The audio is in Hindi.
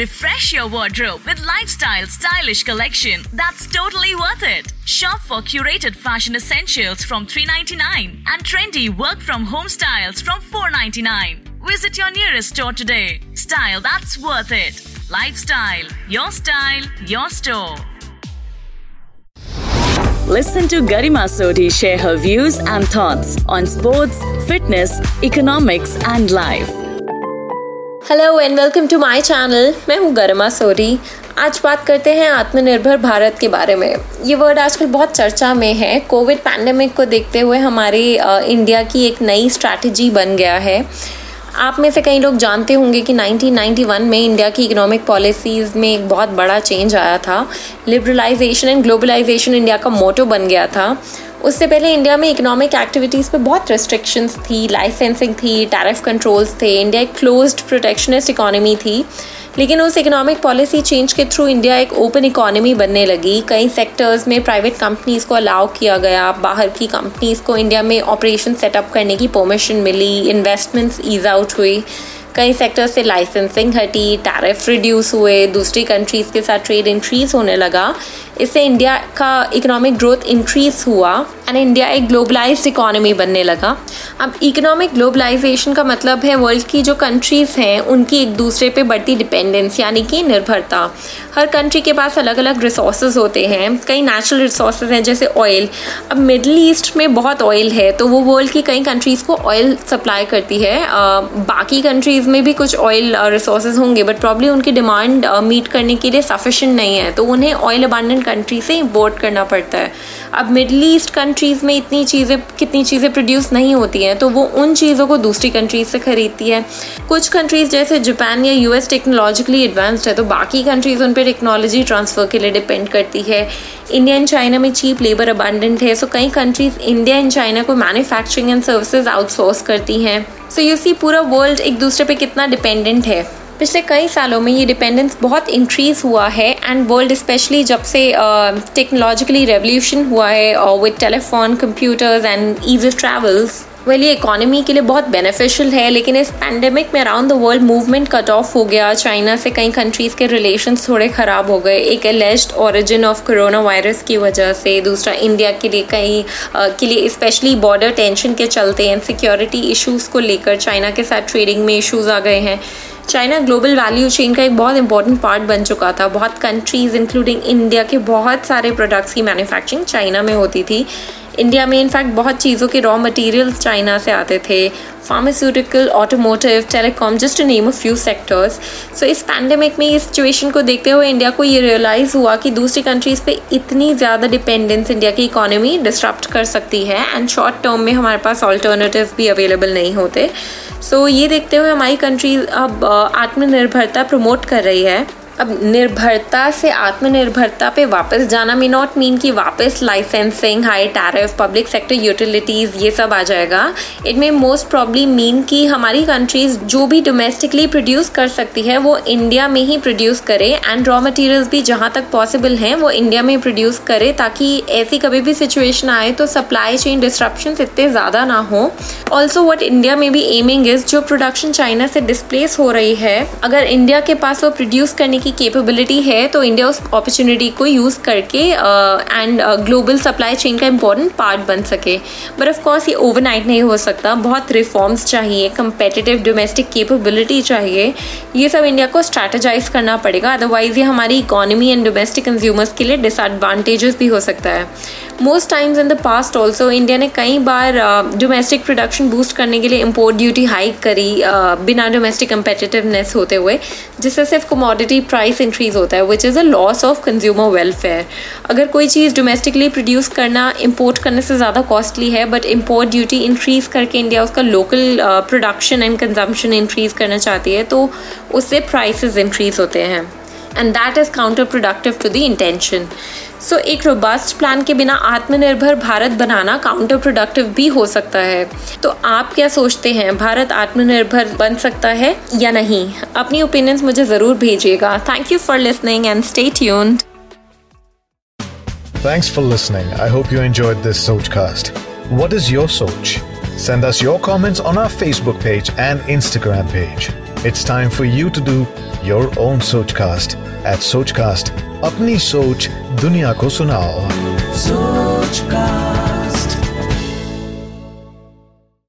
Refresh your wardrobe with lifestyle stylish collection that's totally worth it. Shop for curated fashion essentials from 399 and trendy work from home styles from 499. Visit your nearest store today. Style that's worth it. Lifestyle, your style, your store. Listen to Garima Sodhi share her views and thoughts on sports, fitness, economics, and life. Hello and welcome to my channel मैं हूँ गरिमा सोरी। आज बात करते हैं आत्मनिर्भर भारत के बारे में। ये वर्ड आजकल बहुत चर्चा में है। कोविड पैंडमिक को देखते हुए हमारे इंडिया की एक नई स्ट्रैटेजी बन गया है। आप में से कई लोग जानते होंगे कि 1991 में इंडिया की इकोनॉमिक पॉलिसीज़ में एक बहुत बड़ा चेंज आया था। लिबरलाइजेशन एंड ग्लोबलाइजेशन इंडिया का मोटो बन गया था। उससे पहले इंडिया में इकोनॉमिक एक्टिविटीज़ पे बहुत रिस्ट्रिक्शंस थी लाइसेंसिंग थी टैरिफ कंट्रोल्स थे। इंडिया एक क्लोज्ड प्रोटेक्शनिस्ट इकोनॉमी थी। लेकिन उस इकोनॉमिक पॉलिसी चेंज के थ्रू इंडिया एक ओपन इकोनॉमी बनने लगी। कई सेक्टर्स में प्राइवेट कंपनीज़ को अलाउ किया गया। बाहर की कंपनीज़ को इंडिया में ऑपरेशन सेटअप करने की परमिशन मिली। इन्वेस्टमेंट्स ईज आउट हुई। कई सेक्टर से लाइसेंसिंग हटी टैरिफ रिड्यूस हुए दूसरी कंट्रीज़ के साथ ट्रेड इंक्रीज होने लगा। इससे इंडिया का इकोनॉमिक ग्रोथ इंक्रीज हुआ एंड इंडिया एक ग्लोबलाइज्ड इकोनॉमी बनने लगा। अब इकोनॉमिक ग्लोबलाइजेशन का मतलब है वर्ल्ड की जो कंट्रीज़ हैं उनकी एक दूसरे पे बढ़ती डिपेंडेंस यानी कि निर्भरता। हर कंट्री के पास अलग अलग रिसोर्स होते हैं। कई नेचुरल रिसोर्स हैं जैसे ऑयल अब मिडल ईस्ट में बहुत ऑयल है तो वो वर्ल्ड की कई कंट्रीज़ को ऑयल सप्लाई करती है। आ, बाकी कंट्रीज़ में भी कुछ ऑयल रिसोर्स होंगे बट प्रॉब्ली उनकी डिमांड मीट करने के लिए सफिशेंट नहीं है। तो उन्हें ऑयल अबांडेंट कंट्री से इम्पोर्ट करना पड़ता है। अब मिडल ईस्ट कंट्रीज़ में इतनी चीज़ें, कितनी चीज़ें प्रोड्यूस नहीं होती हैं तो वो उन चीज़ों को दूसरी कंट्रीज़ से खरीदती है। कुछ कंट्रीज़ जैसे जापान या यूएस टेक्नोलॉजिकली एडवांस्ड है तो बाकी कंट्रीज़ उन पर टेक्नोलॉजी ट्रांसफ़र के लिए डिपेंड करती है। इंडिया एंड चाइना में चीप लेबर अबांडेंट है सो कई कंट्रीज़ इंडिया एंड चाइना को मैन्युफैक्चरिंग एंड सर्विसेज़ आउटसोर्स करती हैं। सो यू सी पूरा वर्ल्ड एक दूसरे पे कितना डिपेंडेंट है। पिछले कई सालों में ये डिपेंडेंस बहुत इंक्रीज हुआ है एंड वर्ल्ड स्पेशली जब से टेक्नोलॉजिकली रेवोल्यूशन हुआ है with telephone computers and easy travels well ये इकोनॉमी के लिए बहुत बेनिफिशियल है, लेकिन इस पैंडेमिक में around the world movement cut off हो गया। चाइना से कई कंट्रीज़ के रिलेशन थोड़े ख़राब हो गए। एक alleged origin of corona virus की वजह से, दूसरा इंडिया के लिए कई के लिए स्पेशली बॉर्डर टेंशन के चलते हैं सिक्योरिटी इशूज़ को लेकर चाइना के साथ ट्रेडिंग में इशूज़ आ गए हैं। चाइना ग्लोबल वैल्यू चेन का एक बहुत इंपॉर्टेंट पार्ट बन चुका था। बहुत कंट्रीज़ इंक्लूडिंग इंडिया के बहुत सारे प्रोडक्ट्स की मैन्युफैक्चरिंग चाइना में होती थी। इंडिया में इनफैक्ट बहुत चीज़ों के रॉ मटेरियल्स चाइना से आते थे pharmaceutical automotive telecom just name a few sectors so इस पैंडेमिक में इस सिचुएशन को देखते हुए इंडिया को ये रियलाइज़ हुआ कि दूसरी कंट्रीज़ पे इतनी ज़्यादा डिपेंडेंस इंडिया की इकोनॉमी डिस्टर्प्ट कर सकती है एंड शॉर्ट टर्म में हमारे पास ऑल्टरनेटिव भी अवेलेबल नहीं होते. सो so, ये देखते हुए हमारी कंट्री अब आत्मनिर्भरता प्रमोट कर रही है. अब निर्भरता से आत्मनिर्भरता पे वापस जाना मे नॉट मीन कि वापस licensing high tariff public sector utilities ये सब आ जाएगा। It may most probably mean कि हमारी कंट्रीज़ जो भी डोमेस्टिकली प्रोड्यूस कर सकती है, वो इंडिया में ही प्रोड्यूस करे एंड रॉ मटेरियल्स भी जहाँ तक पॉसिबल हैं, वो इंडिया में प्रोड्यूस करे ताकि ऐसी कभी भी सिचुएशन आए तो सप्लाई चेन डिस्ट्रप्शन इतने ज़्यादा ना हो। ऑल्सो वट इंडिया में भी एमिंग इज़ जो प्रोडक्शन चाइना से डिस्प्लेस हो रही है, अगर इंडिया के पास वो प्रोड्यूस करने की की कैपेबिलिटी है तो इंडिया उस अपॉर्चुनिटी को यूज़ करके एंड ग्लोबल सप्लाई चेन का इम्पोर्टेंट पार्ट बन सके। बट ऑफ़ कोर्स ये ओवरनाइट नहीं हो सकता। बहुत रिफॉर्म्स चाहिए कंपेटिटिव डोमेस्टिक कैपेबिलिटी चाहिए। ये सब इंडिया को स्ट्रैटेजाइज करना पड़ेगा। अदरवाइज़ ये हमारी इकोनॉमी एंड डोमेस्टिक कंज्यूमर्स के लिए डिसएडवांटेजेस भी हो सकता है। Most times in the past also India ने कई बार डोमेस्टिक प्रोडक्शन बूस्ट करने के लिए इम्पोर्ट ड्यूटी हाइक करी uh, बिना डोमेस्टिक कम्पेटिटिवनेस होते हुए। जिससे सिर्फ़ कमोडिटी प्राइस इंक्रीज होता है which is a loss of consumer welfare अगर कोई चीज़ डोमेस्टिकली प्रोड्यूस करना इम्पोर्ट करने से ज़्यादा कॉस्टली है बट इम्पोर्ट ड्यूटी इंक्रीज करके इंडिया उसका local production and consumption increase करना चाहती है तो उससे प्राइसेस इंक्रीज होते हैं. And that is counterproductive to the intention so so, एक रोबस्ट प्लान के बिना आत्मनिर्भर भारत बनाना काउंटर प्रोडक्टिव भी हो सकता है तो आप क्या सोचते हैं भारत आत्मनिर्भर बन सकता है या नहीं अपनी ओपिनियंस मुझे ज़रूर भेजिएगा thank you for listening and stay tuned Thanks for listening. I hope you enjoyed this Sochcast. What is your Soch? Send us your comments on our Facebook page and Instagram page. It's time for you to do your own Sochcast at Sochcast. अपनी सोच दुनिया को सुनाओ Sochcast.